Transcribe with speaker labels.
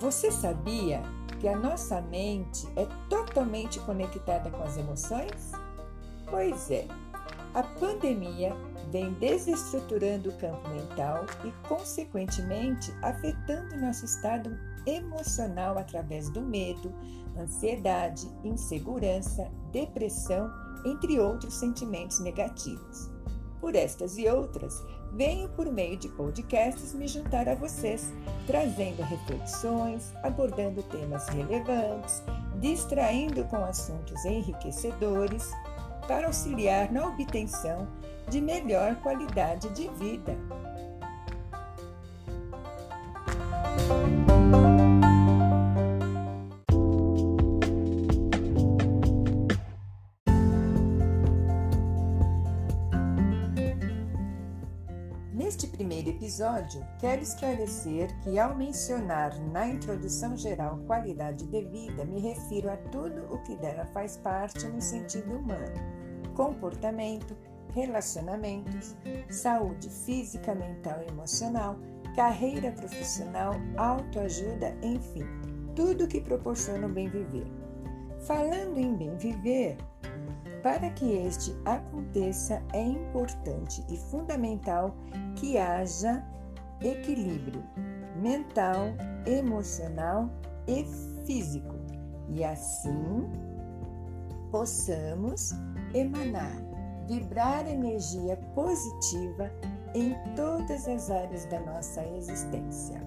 Speaker 1: Você sabia que a nossa mente é totalmente conectada com as emoções? Pois é, a pandemia vem desestruturando o campo mental e, consequentemente, afetando nosso estado emocional através do medo, ansiedade, insegurança, depressão, entre outros sentimentos negativos. Por estas e outras, venho por meio de podcasts me juntar a vocês, trazendo reflexões, abordando temas relevantes, distraindo com assuntos enriquecedores, para auxiliar na obtenção de melhor qualidade de vida. Neste primeiro episódio, quero esclarecer que, ao mencionar na introdução geral qualidade de vida, me refiro a tudo o que dela faz parte no sentido humano: comportamento, relacionamentos, saúde física, mental e emocional, carreira profissional, autoajuda, enfim, tudo que proporciona o bem viver. Falando em bem viver, para que este aconteça, é importante e fundamental que haja equilíbrio mental, emocional e físico, e assim possamos emanar, vibrar energia positiva em todas as áreas da nossa existência.